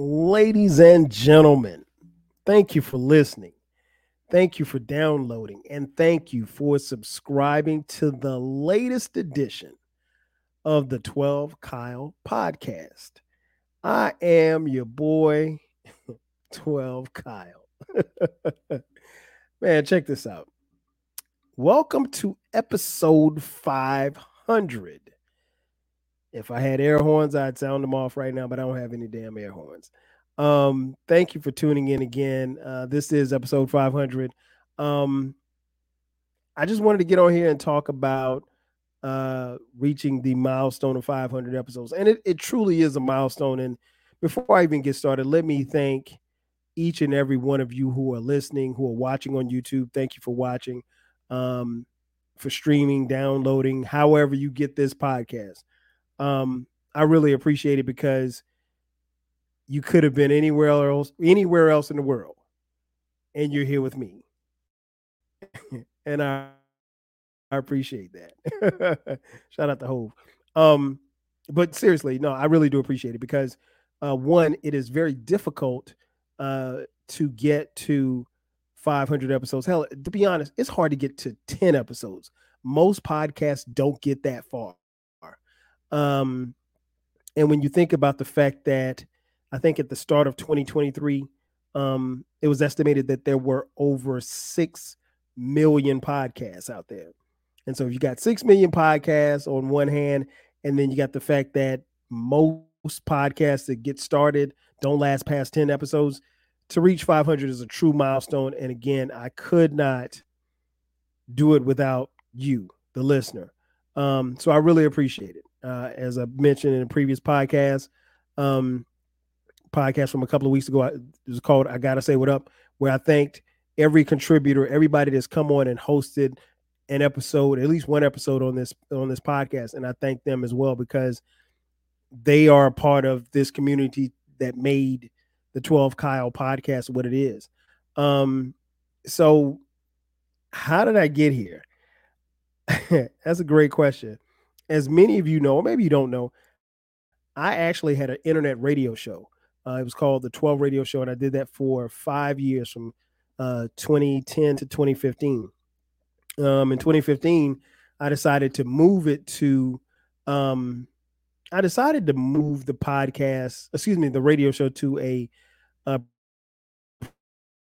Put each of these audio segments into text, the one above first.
Ladies and gentlemen, thank you for listening. Thank you for downloading and thank you for subscribing to the latest edition of the 12 Kyle podcast. I am your boy, 12 Kyle. Man, check this out. Welcome to episode 500. If I had air horns, I'd sound them off right now, but I don't have any damn air horns. Um, thank you for tuning in again. Uh, this is episode 500. Um, I just wanted to get on here and talk about uh, reaching the milestone of 500 episodes, and it, it truly is a milestone. And before I even get started, let me thank each and every one of you who are listening, who are watching on YouTube. Thank you for watching, um, for streaming, downloading, however you get this podcast. Um, I really appreciate it because you could have been anywhere else, anywhere else in the world, and you're here with me. and I, I appreciate that. Shout out to Hov. Um, but seriously, no, I really do appreciate it because uh, one, it is very difficult uh, to get to 500 episodes. Hell, to be honest, it's hard to get to 10 episodes. Most podcasts don't get that far. Um, and when you think about the fact that I think at the start of 2023, um, it was estimated that there were over 6 million podcasts out there. And so if you got 6 million podcasts on one hand, and then you got the fact that most podcasts that get started don't last past 10 episodes, to reach 500 is a true milestone. And again, I could not do it without you, the listener. Um, so I really appreciate it. Uh, as I mentioned in a previous podcast, um, podcast from a couple of weeks ago. It was called I Gotta Say What Up, where I thanked every contributor, everybody that's come on and hosted an episode, at least one episode on this on this podcast. And I thank them as well because they are a part of this community that made the 12 Kyle podcast what it is. Um, so how did I get here? That's a great question. As many of you know, or maybe you don't know, I actually had an internet radio show uh, it was called the 12 Radio Show, and I did that for five years from uh, 2010 to 2015. Um, in 2015, I decided to move it to, um, I decided to move the podcast, excuse me, the radio show to a, a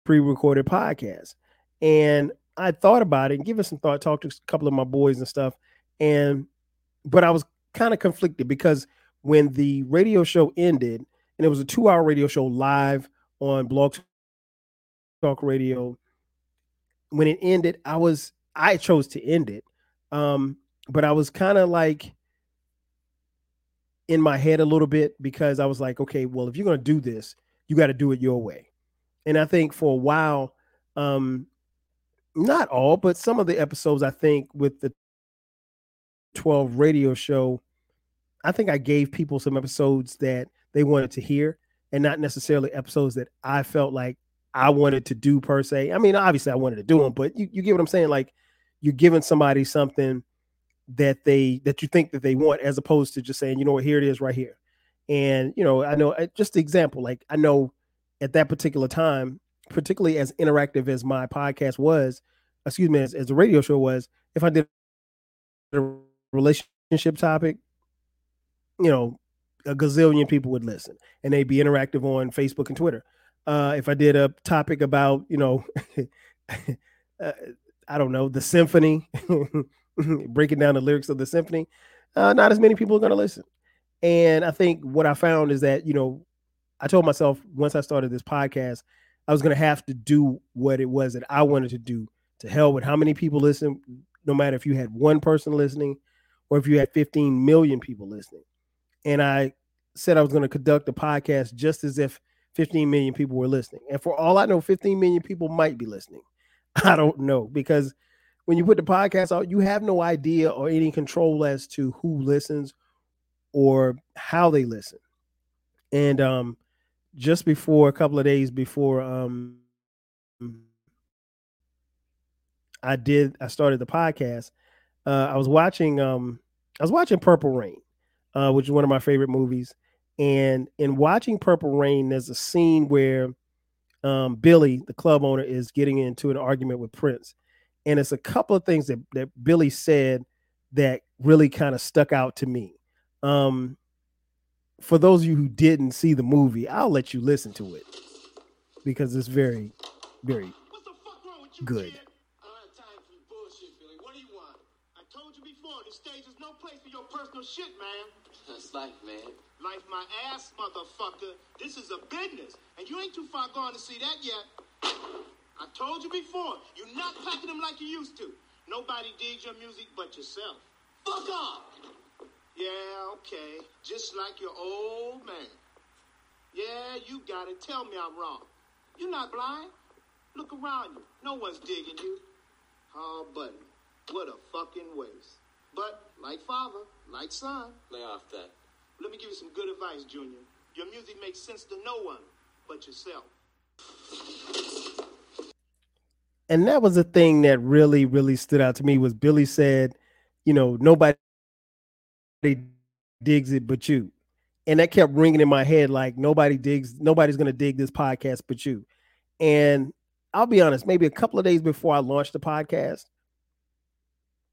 pre-recorded podcast. And I thought about it and give it some thought, talked to a couple of my boys and stuff. And, but I was kind of conflicted because when the radio show ended, and it was a two hour radio show live on Blog Talk Radio. When it ended, I was I chose to end it, um, but I was kind of like in my head a little bit because I was like, okay, well, if you're gonna do this, you got to do it your way. And I think for a while, um, not all, but some of the episodes, I think with the 12 radio show, I think I gave people some episodes that they wanted to hear and not necessarily episodes that I felt like I wanted to do per se. I mean, obviously I wanted to do them, but you, you get what I'm saying? Like you're giving somebody something that they that you think that they want as opposed to just saying, you know what, here it is right here. And you know, I know uh, just the example, like I know at that particular time, particularly as interactive as my podcast was, excuse me, as, as the radio show was, if I did a relationship topic, you know, a gazillion people would listen and they'd be interactive on Facebook and Twitter. Uh, if I did a topic about, you know, uh, I don't know, the symphony, breaking down the lyrics of the symphony, uh, not as many people are going to listen. And I think what I found is that, you know, I told myself once I started this podcast, I was going to have to do what it was that I wanted to do to hell with how many people listen, no matter if you had one person listening or if you had 15 million people listening and I said I was going to conduct a podcast just as if 15 million people were listening. And for all I know, 15 million people might be listening. I don't know because when you put the podcast out, you have no idea or any control as to who listens or how they listen. And um, just before a couple of days before um, I did, I started the podcast. Uh, I was watching, um, I was watching Purple Rain uh, which is one of my favorite movies. And in watching Purple Rain, there's a scene where um, Billy, the club owner, is getting into an argument with Prince. And it's a couple of things that, that Billy said that really kind of stuck out to me. Um, for those of you who didn't see the movie, I'll let you listen to it because it's very, very good. Shit, man. That's life, man. Life my ass, motherfucker. This is a business. And you ain't too far gone to see that yet. I told you before, you're not packing them like you used to. Nobody digs your music but yourself. Fuck off! Yeah, okay. Just like your old man. Yeah, you got it. Tell me I'm wrong. You're not blind. Look around you. No one's digging you. Oh, buddy. What a fucking waste. But, like father, like son. Lay off that. Let me give you some good advice, Junior. Your music makes sense to no one but yourself. And that was the thing that really, really stood out to me was Billy said, you know, nobody digs it but you. And that kept ringing in my head like nobody digs, nobody's gonna dig this podcast but you. And I'll be honest, maybe a couple of days before I launched the podcast,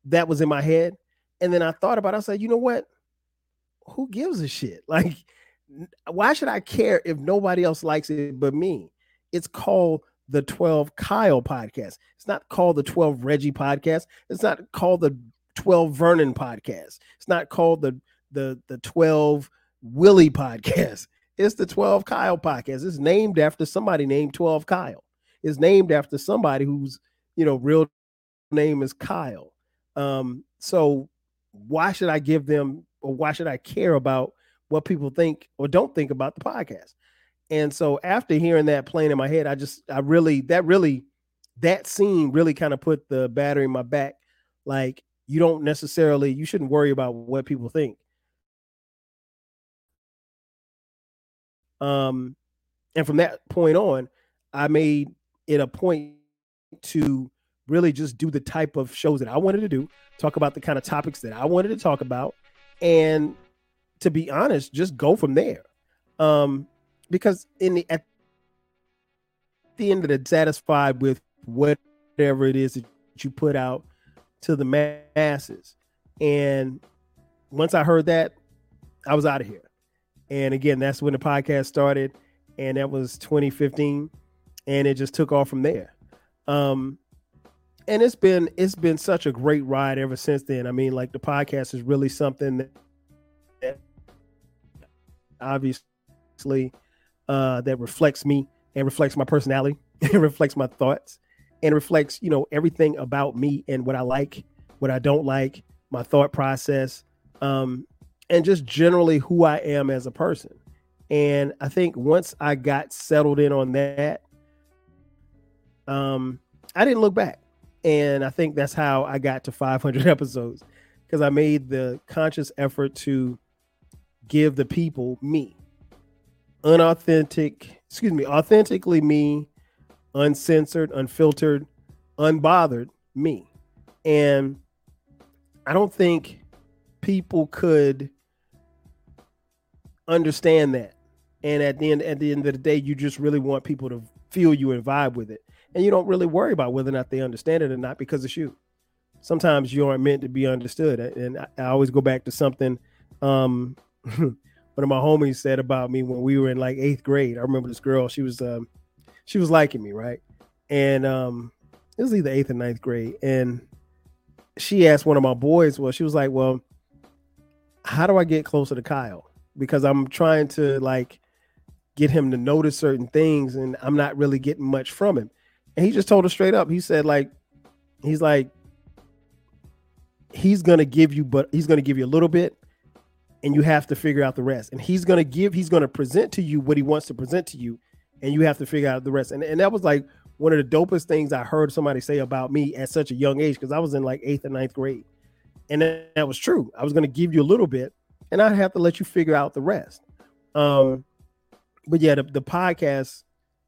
that was in my head. And then I thought about it, I said, you know what? Who gives a shit? Like, why should I care if nobody else likes it but me? It's called the 12 Kyle podcast. It's not called the 12 Reggie podcast. It's not called the 12 Vernon podcast. It's not called the the the 12 Willie podcast. It's the 12 Kyle podcast. It's named after somebody named 12 Kyle. It's named after somebody whose, you know, real name is Kyle. Um, so why should I give them or why should I care about what people think or don't think about the podcast? And so after hearing that playing in my head, I just I really that really that scene really kind of put the battery in my back. Like you don't necessarily you shouldn't worry about what people think. Um and from that point on, I made it a point to really just do the type of shows that I wanted to do, talk about the kind of topics that I wanted to talk about, and to be honest, just go from there. Um, because in the at the end of the satisfied with whatever it is that you put out to the masses. And once I heard that, I was out of here. And again, that's when the podcast started, and that was 2015, and it just took off from there. Um, and it's been it's been such a great ride ever since then. I mean, like the podcast is really something that, obviously uh, that reflects me and reflects my personality and reflects my thoughts and reflects you know everything about me and what I like, what I don't like, my thought process, um, and just generally who I am as a person. And I think once I got settled in on that, um, I didn't look back and I think that's how I got to 500 episodes because I made the conscious effort to give the people me, unauthentic, excuse me, authentically me, uncensored, unfiltered, unbothered me. And I don't think people could understand that. And at the end, at the end of the day, you just really want people to feel you and vibe with it and you don't really worry about whether or not they understand it or not because it's you. Sometimes you aren't meant to be understood, and I, I always go back to something um, one of my homies said about me when we were in like eighth grade. I remember this girl; she was um, she was liking me, right? And um, it was either eighth or ninth grade, and she asked one of my boys, well, she was like, well, how do I get closer to Kyle? Because I'm trying to like get him to notice certain things, and I'm not really getting much from him. And he just told her straight up. He said, like, he's like, he's gonna give you, but he's gonna give you a little bit, and you have to figure out the rest. And he's gonna give, he's gonna present to you what he wants to present to you, and you have to figure out the rest. And, and that was like one of the dopest things I heard somebody say about me at such a young age, because I was in like eighth and ninth grade. And that, that was true. I was gonna give you a little bit, and I'd have to let you figure out the rest. Um, but yeah, the, the podcast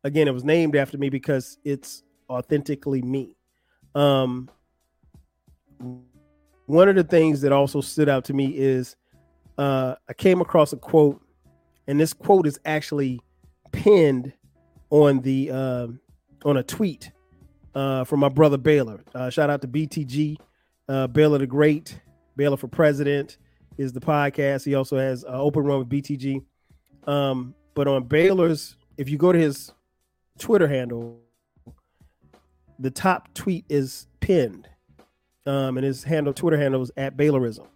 again, it was named after me because it's authentically me. Um, one of the things that also stood out to me is uh, I came across a quote, and this quote is actually pinned on the uh, on a tweet uh, from my brother Baylor. Uh, shout out to BTG, uh, Baylor the Great, Baylor for President is the podcast. He also has uh, Open Run with BTG. Um, but on Baylor's, if you go to his Twitter handle, the top tweet is pinned, um, and his handle Twitter handle is at Baylorism,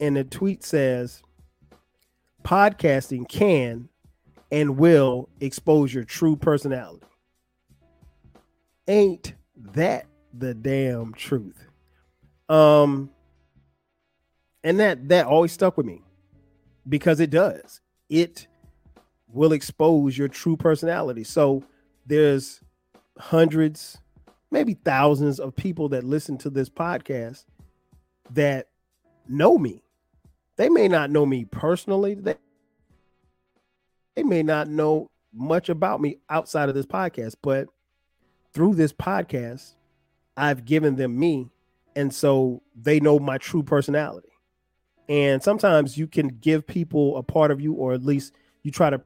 and the tweet says, "Podcasting can and will expose your true personality." Ain't that the damn truth? Um, and that that always stuck with me because it does. It will expose your true personality. So there's hundreds, maybe thousands of people that listen to this podcast that know me. They may not know me personally. They, they may not know much about me outside of this podcast, but through this podcast, I've given them me. And so they know my true personality. And sometimes you can give people a part of you, or at least you try to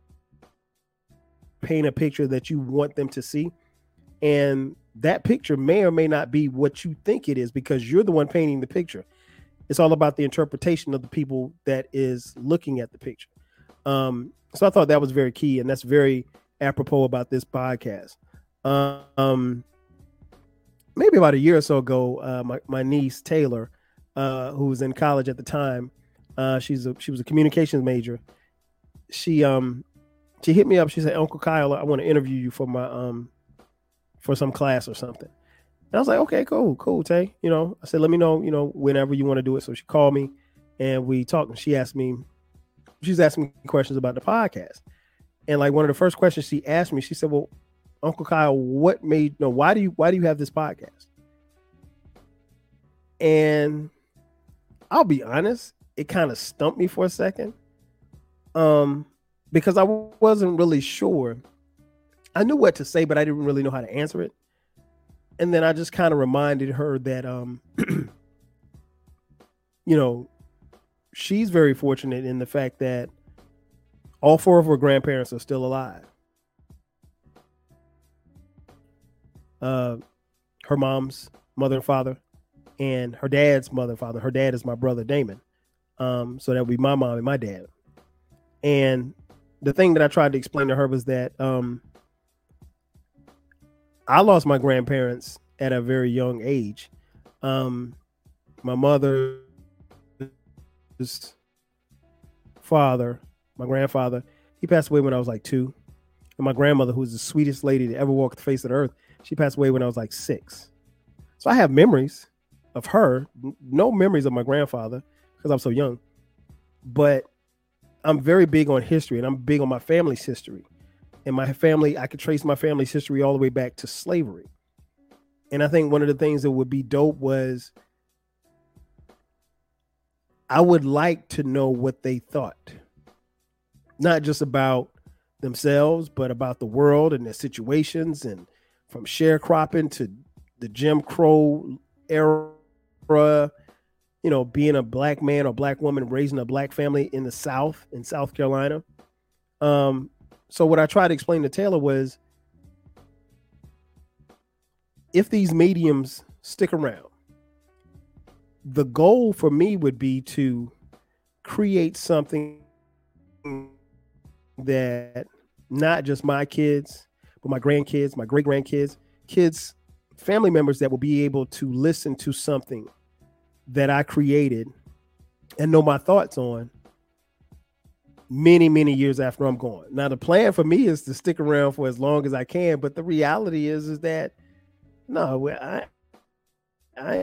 paint a picture that you want them to see. And that picture may or may not be what you think it is because you're the one painting the picture. It's all about the interpretation of the people that is looking at the picture. Um, so I thought that was very key, and that's very apropos about this podcast. Um, maybe about a year or so ago, uh, my, my niece Taylor, uh, who was in college at the time, uh, she's a she was a communications major. She um she hit me up. She said, "Uncle Kyle, I want to interview you for my um for some class or something." And I was like, "Okay, cool, cool, Tay." You know, I said, "Let me know, you know, whenever you want to do it." So she called me, and we talked. And she asked me, she's asking me questions about the podcast, and like one of the first questions she asked me, she said, "Well, Uncle Kyle, what made no? Why do you why do you have this podcast?" And I'll be honest, it kind of stumped me for a second. Um, because I wasn't really sure. I knew what to say, but I didn't really know how to answer it. And then I just kind of reminded her that um you know, she's very fortunate in the fact that all four of her grandparents are still alive. Uh, her mom's mother and father, and her dad's mother and father. Her dad is my brother Damon. Um, so that would be my mom and my dad. And the thing that I tried to explain to her was that um, I lost my grandparents at a very young age. Um, my mother's father, my grandfather, he passed away when I was like two. And my grandmother, who was the sweetest lady to ever walk the face of the earth, she passed away when I was like six. So I have memories of her, no memories of my grandfather because I'm so young. But I'm very big on history and I'm big on my family's history. And my family, I could trace my family's history all the way back to slavery. And I think one of the things that would be dope was I would like to know what they thought, not just about themselves, but about the world and their situations, and from sharecropping to the Jim Crow era you know, being a black man or black woman raising a black family in the South, in South Carolina. Um, so what I tried to explain to Taylor was if these mediums stick around, the goal for me would be to create something that not just my kids, but my grandkids, my great grandkids, kids, family members that will be able to listen to something that I created and know my thoughts on many, many years after I'm gone. Now, the plan for me is to stick around for as long as I can, but the reality is, is that no, I, I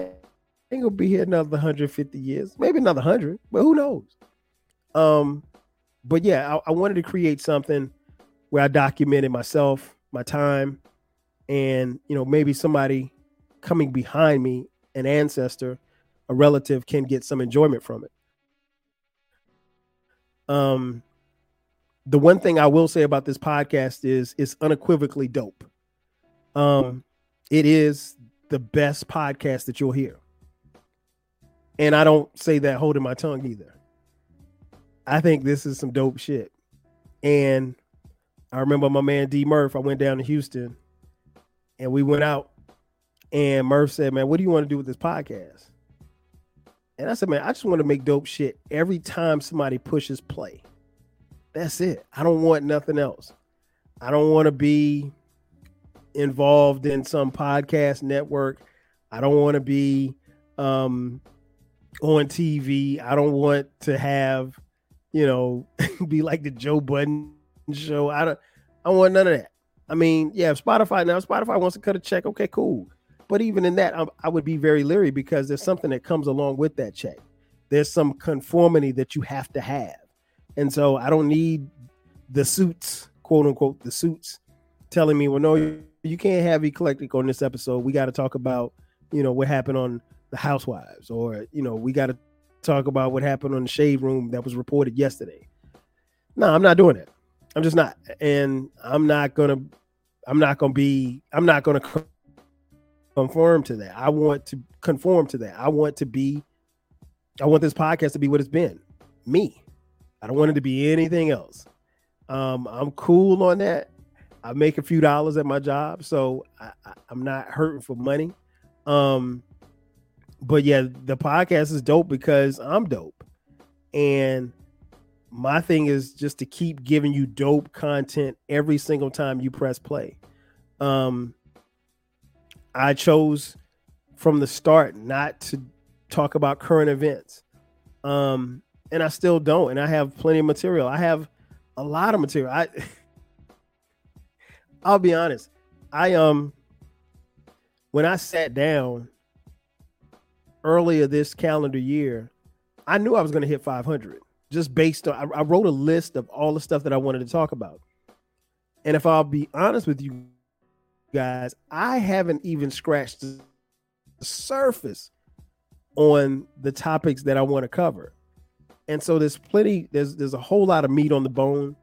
ain't gonna be here another 150 years, maybe another 100, but who knows? Um, but yeah, I, I wanted to create something where I documented myself, my time, and you know, maybe somebody coming behind me, an ancestor a relative can get some enjoyment from it. Um, the one thing I will say about this podcast is it's unequivocally dope. Um, it is the best podcast that you'll hear. And I don't say that holding my tongue either. I think this is some dope shit. And I remember my man D Murph, I went down to Houston and we went out. And Murph said, Man, what do you want to do with this podcast? And I said, Man, I just want to make dope shit every time somebody pushes play. That's it. I don't want nothing else. I don't want to be involved in some podcast network. I don't want to be um, on TV. I don't want to have, you know, be like the Joe Budden show. I don't. I want none of that. I mean, yeah, Spotify now. Spotify wants to cut a check. Okay, cool. But even in that, I, I would be very leery because there's something that comes along with that check. There's some conformity that you have to have, and so I don't need the suits, quote unquote, the suits, telling me, well, no, you can't have eclectic on this episode. We got to talk about, you know, what happened on the Housewives, or you know, we got to talk about what happened on the Shade Room that was reported yesterday. No, I'm not doing it. I'm just not, and I'm not gonna. I'm not gonna be. I'm not gonna conform to that. I want to conform to that. I want to be. I want this podcast to be what it's been. Me. I don't want it to be anything else. Um, I'm cool on that. I make a few dollars at my job, so I, am not hurting for money. Um, but yeah, the podcast is dope because I'm dope, and my thing is just to keep giving you dope content every single time you press play. Um, I chose from the start not to talk about current events, um, and I still don't. And I have plenty of material. I have a lot of material. I I'll be honest. I um when I sat down earlier this calendar year, I knew I was going to hit 500 just based on I, I, wrote a list of all the stuff that I wanted to talk about. And if I'll be honest with you guys, I haven't even scratched the surface on the topics that I want to cover. And so there's plenty there's there's a whole lot of meat on the bone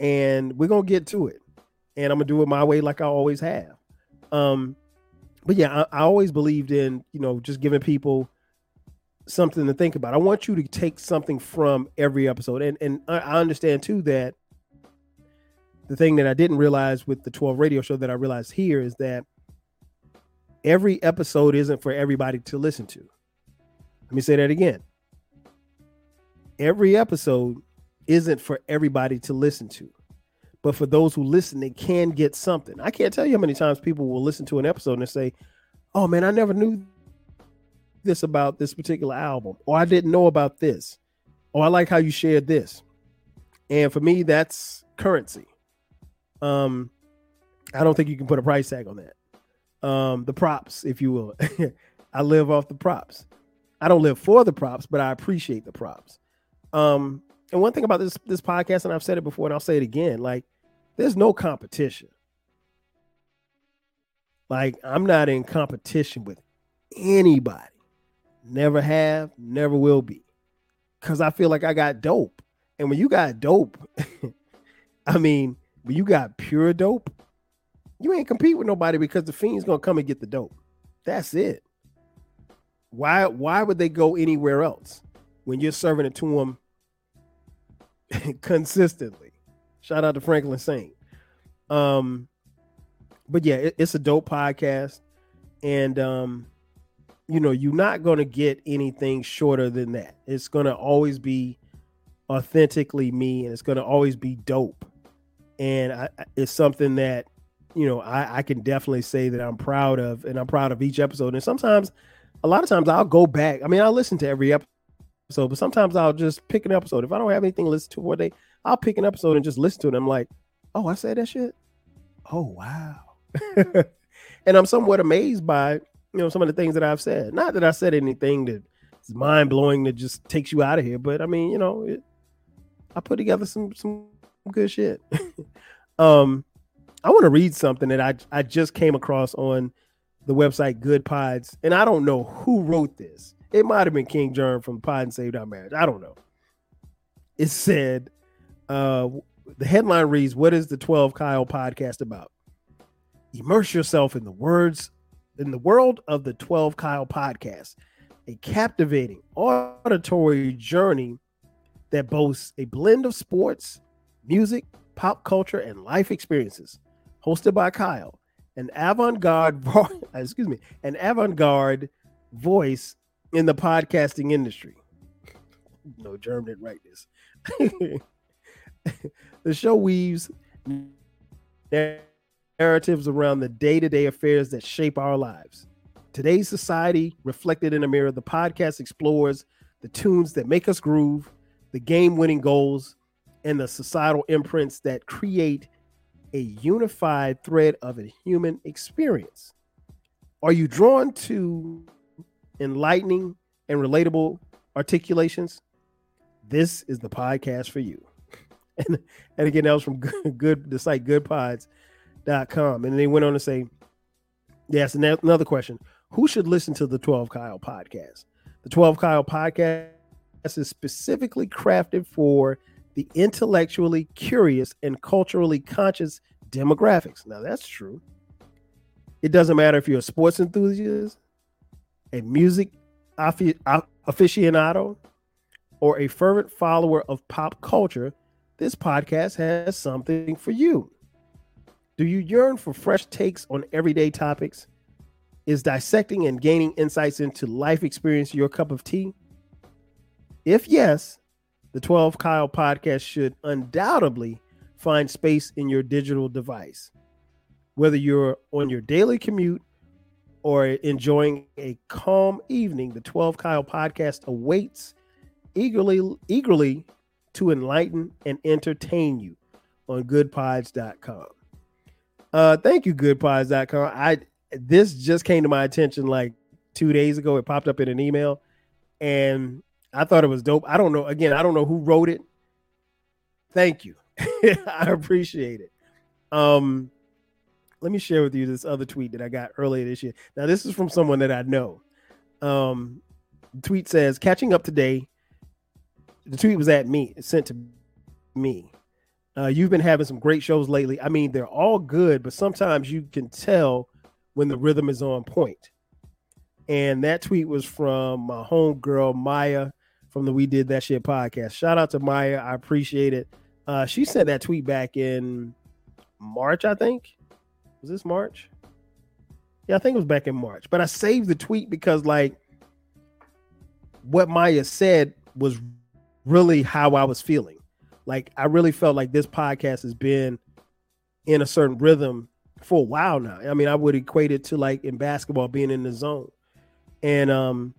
and we're to get to it and I'm gonna do it my way like I always have. Um, but yeah, I, I always believed in you know just giving people something to think about. I want you to take something from every episode, and and I understand too that the thing that I didn't realize with the 12 radio show that I realized here is that every episode isn't for everybody to listen to. Let me say that again. Every episode isn't for everybody to listen to but for those who listen, they can get something. I can't tell you how many times people will listen to an episode and say, "Oh man, I never knew this about this particular album," or "I didn't know about this," or "I like how you shared this." And for me, that's currency. Um, I don't think you can put a price tag on that. Um, the props, if you will. I live off the props. I don't live for the props, but I appreciate the props. Um, and one thing about this this podcast, and I've said it before, and I'll say it again, like there's no competition. Like I'm not in competition with anybody. Never have, never will be. Cause I feel like I got dope. And when you got dope, I mean, when you got pure dope, you ain't compete with nobody because the fiend's gonna come and get the dope. That's it. Why why would they go anywhere else when you're serving it to them consistently. Shout out to Franklin Saint. Um, but yeah, it, it's a dope podcast, and um, you know, you're not gonna get anything shorter than that. It's gonna always be authentically me, and it's gonna always be dope. And I, it's something that you know I, I can definitely say that I'm proud of, and I'm proud of each episode. And sometimes, a lot of times, I'll go back. I mean, I listen to every episode but sometimes I'll just pick an episode. If I don't have anything to listen to for a day, I'll pick an episode and just listen to it. I'm like, oh, I said that shit. Oh wow. and I'm somewhat amazed by you know some of the things that I've said. Not that I said anything that is mind blowing that just takes you out of here, but I mean, you know, it, I put together some some good shit. um, I want to read something that I I just came across on the website Good Pods, and I don't know who wrote this. It might have been King Germ from Pod and Saved Our Marriage. I don't know. It said, uh, the headline reads, What is the 12 Kyle podcast about? Immerse yourself in the words, in the world of the 12 Kyle podcast, a captivating auditory journey that boasts a blend of sports, music, pop culture, and life experiences. Hosted by Kyle, an avant-garde, excuse me, an avant-garde voice in the podcasting industry. No, Germ didn't write this. the show weaves narratives around the day-to-day affairs that shape our lives. Today's society reflected in a mirror, the podcast explores the tunes that make us groove, the game-winning goals, and the societal imprints that create a unified thread of a human experience. Are you drawn to enlightening and relatable articulations? This is the podcast for you. And, and again, that was from good, good the site goodpods.com. And they went on to say, yes, another question. Who should listen to the 12 Kyle podcast? The 12 Kyle podcast is specifically crafted for the intellectually curious and culturally conscious demographics. Now, that's true. It doesn't matter if you're a sports enthusiast, a music aficionado, or a fervent follower of pop culture, this podcast has something for you. Do you yearn for fresh takes on everyday topics? Is dissecting and gaining insights into life experience your cup of tea? If yes, the 12 Kyle podcast should undoubtedly find space in your digital device. Whether you're on your daily commute or enjoying a calm evening, the 12 Kyle podcast awaits eagerly eagerly to enlighten and entertain you on goodpods.com. Uh thank you goodpods.com. I this just came to my attention like 2 days ago. It popped up in an email and I thought it was dope. I don't know. Again, I don't know who wrote it. Thank you. I appreciate it. Um, let me share with you this other tweet that I got earlier this year. Now, this is from someone that I know. Um, tweet says, "Catching up today." The tweet was at me, sent to me. Uh, you've been having some great shows lately. I mean, they're all good, but sometimes you can tell when the rhythm is on point. And that tweet was from my homegirl Maya from the We Did That Shit podcast. Shout out to Maya. I appreciate it. Uh, she sent that tweet back in March, I think. Was this March? Yeah, I think it was back in March. But I saved the tweet because, like, what Maya said was really how I was feeling. Like, I really felt like this podcast has been in a certain rhythm for a while now. I mean, I would equate it to like in basketball being in the zone. And um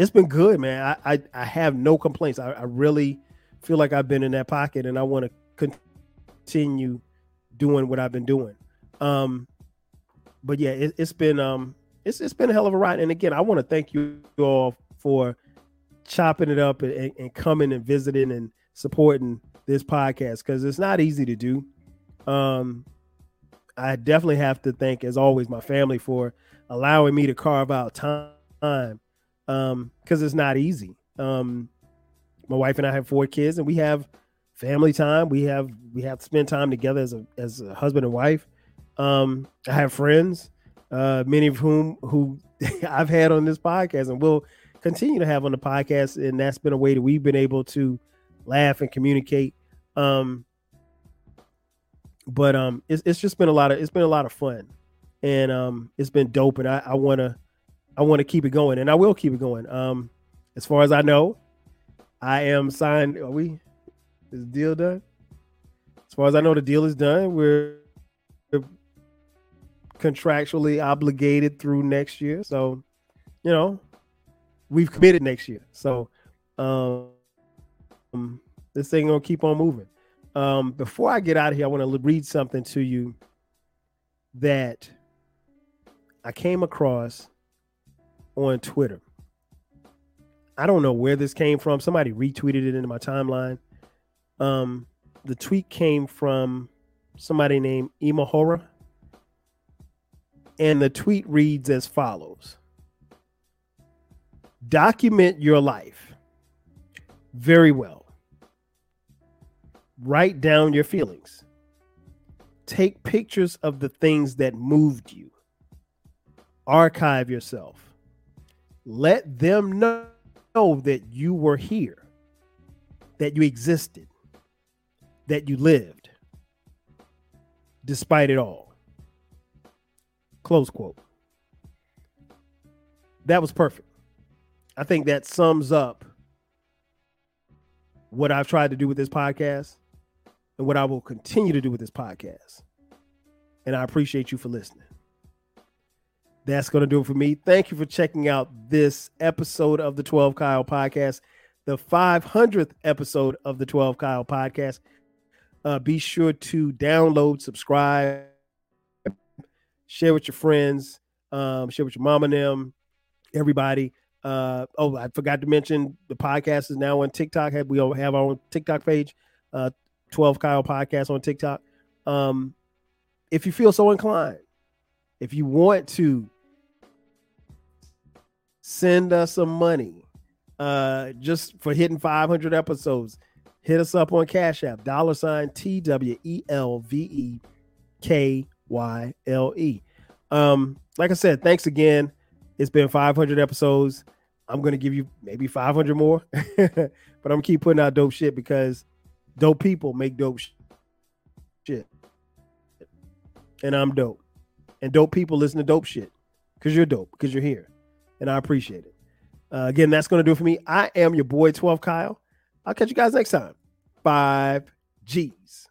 it's been good, man. I I, I have no complaints. I, I, really feel like I've been in that pocket, and I want to continue doing what I've been doing. Um, but yeah, it, has been um, it's it's been a hell of a ride. And again, I want to thank you all for chopping it up and, and coming and visiting and supporting this podcast because it's not easy to do. Um, I definitely have to thank, as always, my family for allowing me to carve out time um because it's not easy. Um my wife and i have four kids and we have family time. We have we have to spend time together as a as a husband and wife. Um i have friends uh many of whom who i've had on this podcast and will continue to have on the podcast. And that's been a way that we've been able to laugh and communicate. Um but um it's, it's just been a lot of it's been a lot of fun. And um it's been dope and i i want to I want to keep it going, and I will keep it going. Um, as far as I know, I am signed. Are we? Is the deal done? As far as I know, the deal is done. We're contractually obligated through next year, so you know we've committed next year. So um, this thing gonna keep on moving. Um, before I get out of here, I want to read something to you that I came across on Twitter. I don't know where this came from. Somebody retweeted it into my timeline. Um, the tweet came from somebody named Imahora. And the tweet reads as follows Document your life very well. Write down your feelings. Take pictures of the things that moved you. Archive yourself let them know that you were here, that you existed. that you lived despite it all. Close quote. That was perfect. I think that sums up what I've tried to do with this podcast and what I will continue to do with this podcast. And I appreciate you for listening. That's going to do it for me. Thank you for checking out this episode of the 12 Kyle podcast, the 500th episode of the 12 Kyle podcast. Uh, be sure to download, subscribe, share with your friends, um, share with your mom and them, everybody. Uh, oh, I forgot to mention the podcast is now on TikTok. We have our own TikTok page, uh, 12 Kyle Podcast on TikTok. Um, if you feel so inclined, if you want to send us some money uh, just for hitting 500 episodes, hit us up on Cash App, dollar sign T W E L V E K Y L E. Um, like I said, thanks again. It's been 500 episodes. I'm gonna give you maybe 500 more, but I'm gonna keep putting out dope shit because dope people make dope shit, and I'm dope, and dope people listen to dope shit because you're dope because you're here, and I appreciate it. Uh, again, that's gonna do it for me. I am your boy 12 Kyle. I'll catch you guys next time. Five G's.